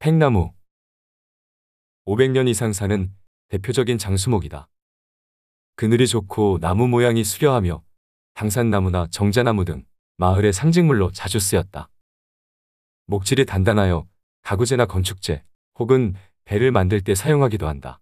팽나무 500년 이상 사는 대표적인 장수목이다. 그늘이 좋고 나무 모양이 수려하며 당산나무나 정자나무 등 마을의 상징물로 자주 쓰였다. 목질이 단단하여 가구재나 건축재 혹은 배를 만들 때 사용하기도 한다.